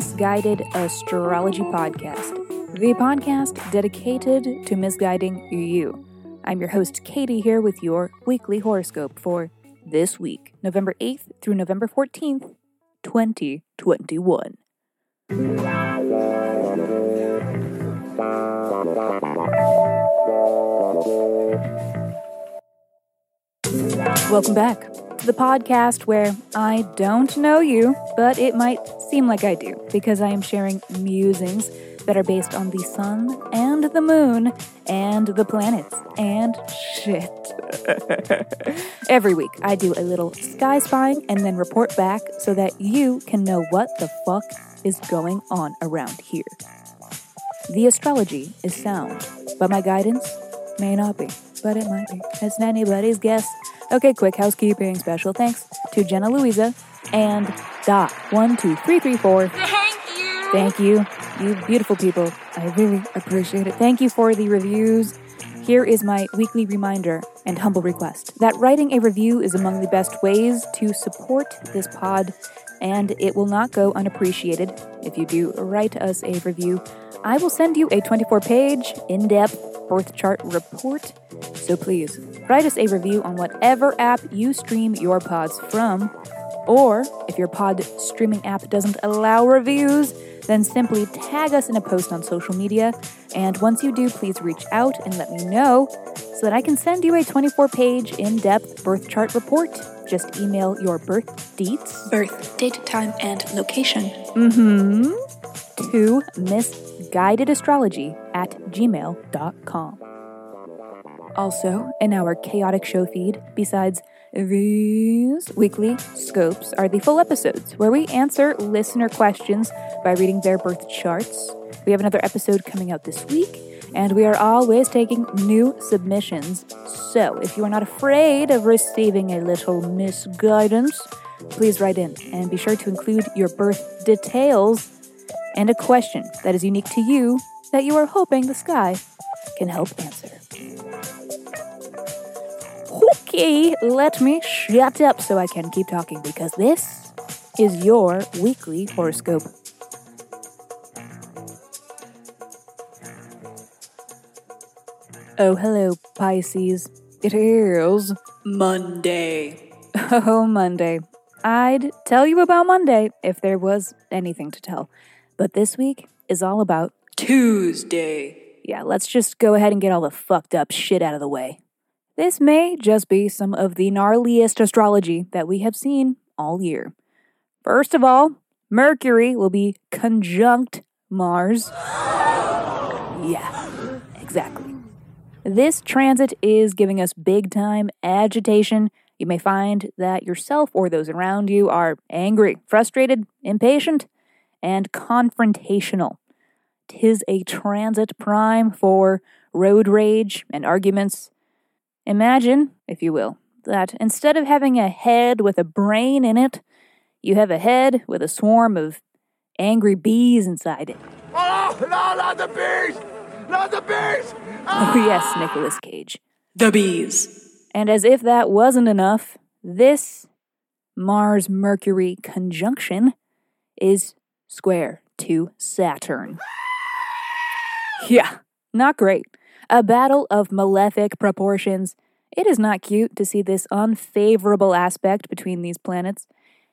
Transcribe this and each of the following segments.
Miss Guided Astrology Podcast, the podcast dedicated to misguiding you. I'm your host, Katie, here with your weekly horoscope for this week, November 8th through November 14th, 2021. Welcome back to the podcast where I don't know you, but it might seem like I do because I am sharing musings that are based on the sun and the moon and the planets and shit. Every week, I do a little sky spying and then report back so that you can know what the fuck is going on around here. The astrology is sound, but my guidance may not be, but it might be. It's anybody's guess. Okay, quick housekeeping. Special thanks to Jenna Louisa and Dot one two three three four. Thank you. Thank you, you beautiful people. I really appreciate it. Thank you for the reviews. Here is my weekly reminder and humble request that writing a review is among the best ways to support this pod, and it will not go unappreciated if you do write us a review. I will send you a 24 page, in depth birth chart report. So please write us a review on whatever app you stream your pods from. Or if your pod streaming app doesn't allow reviews, then simply tag us in a post on social media. And once you do, please reach out and let me know so that I can send you a 24 page, in depth birth chart report. Just email your birth deets Birth, date, time, and location. mm-hmm, to misguidedastrology at gmail.com. Also, in our chaotic show feed, besides these weekly scopes, are the full episodes where we answer listener questions by reading their birth charts. We have another episode coming out this week, and we are always taking new submissions. So, if you are not afraid of receiving a little misguidance, please write in and be sure to include your birth details and a question that is unique to you that you are hoping the sky can help answer. Okay, let me shut up so I can keep talking because this is your weekly horoscope. Oh, hello, Pisces. It is Monday. Oh, Monday. I'd tell you about Monday if there was anything to tell. But this week is all about, Tuesday. yeah, let's just go ahead and get all the fucked up shit out of the way. This may just be some of the gnarliest astrology that we have seen all year. First of all, Mercury will be conjunct Mars. Yeah, exactly. This transit is giving us big time agitation. You may find that yourself or those around you are angry, frustrated, impatient, and confrontational. Tis a transit prime for road rage and arguments. Imagine, if you will, that instead of having a head with a brain in it, you have a head with a swarm of angry bees inside it. Oh, no, not the bees! Not the bees! Oh, yes, Nicolas Cage. The bees. And as if that wasn't enough, this Mars Mercury conjunction is square to Saturn. Yeah, not great. A battle of malefic proportions. It is not cute to see this unfavorable aspect between these planets.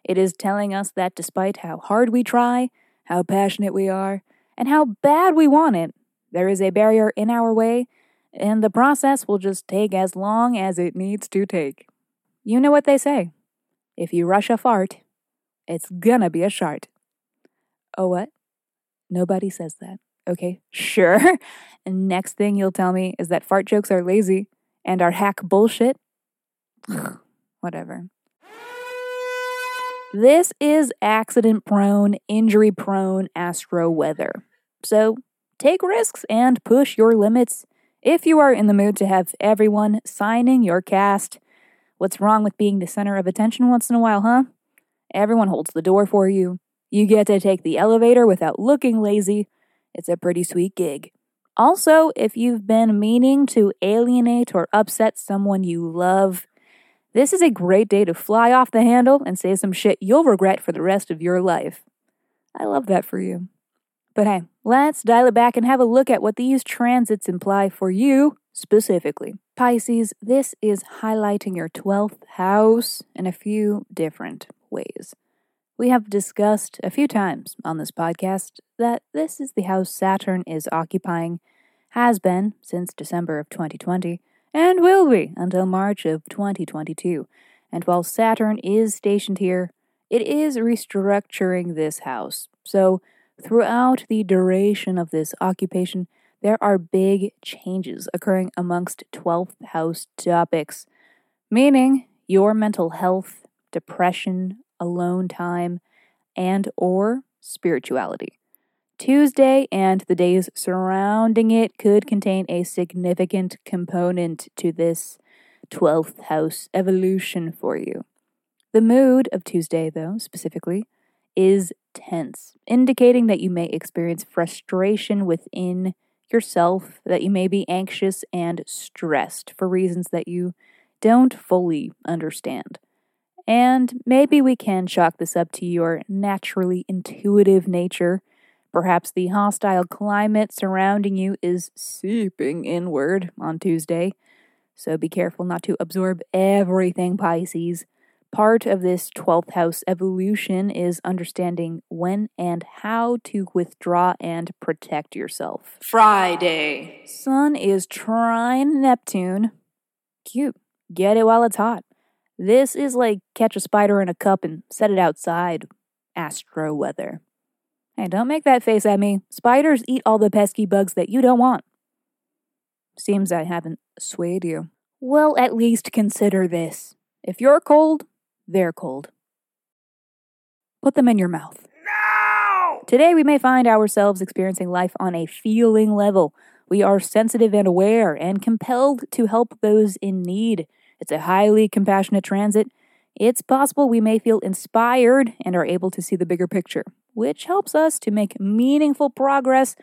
It is telling us that despite how hard we try, how passionate we are, and how bad we want it, there is a barrier in our way, and the process will just take as long as it needs to take. You know what they say if you rush a fart, it's gonna be a shart. Oh, what? Nobody says that. Okay, sure. And next thing you'll tell me is that fart jokes are lazy and are hack bullshit. Whatever. This is accident prone, injury prone astro weather. So take risks and push your limits if you are in the mood to have everyone signing your cast. What's wrong with being the center of attention once in a while, huh? Everyone holds the door for you. You get to take the elevator without looking lazy. It's a pretty sweet gig. Also, if you've been meaning to alienate or upset someone you love, this is a great day to fly off the handle and say some shit you'll regret for the rest of your life. I love that for you. But hey, let's dial it back and have a look at what these transits imply for you specifically. Pisces, this is highlighting your 12th house in a few different ways. We have discussed a few times on this podcast that this is the house Saturn is occupying, has been since December of 2020, and will be until March of 2022. And while Saturn is stationed here, it is restructuring this house. So, throughout the duration of this occupation, there are big changes occurring amongst 12th house topics, meaning your mental health, depression, alone time, and or spirituality. Tuesday and the days surrounding it could contain a significant component to this 12th house evolution for you. The mood of Tuesday, though, specifically, is tense, indicating that you may experience frustration within yourself, that you may be anxious and stressed for reasons that you don't fully understand. And maybe we can chalk this up to your naturally intuitive nature. Perhaps the hostile climate surrounding you is seeping inward on Tuesday. So be careful not to absorb everything, Pisces. Part of this 12th house evolution is understanding when and how to withdraw and protect yourself. Friday. Sun is trine Neptune. Cute. Get it while it's hot. This is like catch a spider in a cup and set it outside. Astro weather. Hey, don't make that face at me. Spiders eat all the pesky bugs that you don't want. Seems I haven't swayed you. Well, at least consider this. If you're cold, they're cold. Put them in your mouth. No! Today, we may find ourselves experiencing life on a feeling level. We are sensitive and aware and compelled to help those in need. It's a highly compassionate transit. It's possible we may feel inspired and are able to see the bigger picture, which helps us to make meaningful progress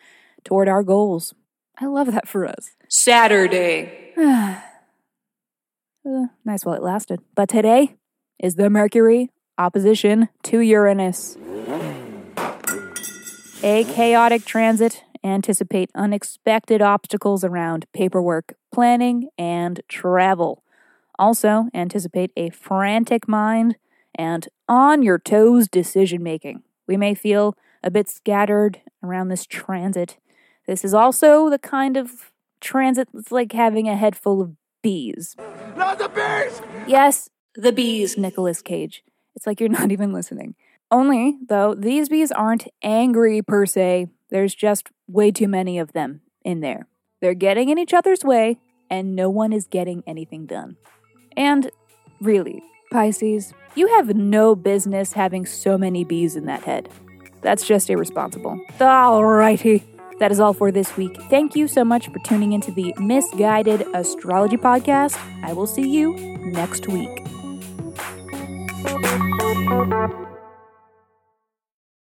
toward our goals. I love that for us. Saturday. Uh, nice while it lasted. But today is the Mercury opposition to Uranus. A chaotic transit. Anticipate unexpected obstacles around paperwork, planning, and travel. Also, anticipate a frantic mind and on your toes decision making. We may feel a bit scattered around this transit. This is also the kind of transit that's like having a head full of bees. Not the bees! Yes, The bees. Nicolas Cage. It's like you're not even listening. Only, though, these bees aren't angry per se. There's just way too many of them in there. They're getting in each other's way, and no one is getting anything done. And really, Pisces, you have no business having so many bees in that head. That's just irresponsible. Alrighty. That is all for this week. Thank you so much for tuning into the Miss Guided Astrology Podcast. I will see you next week.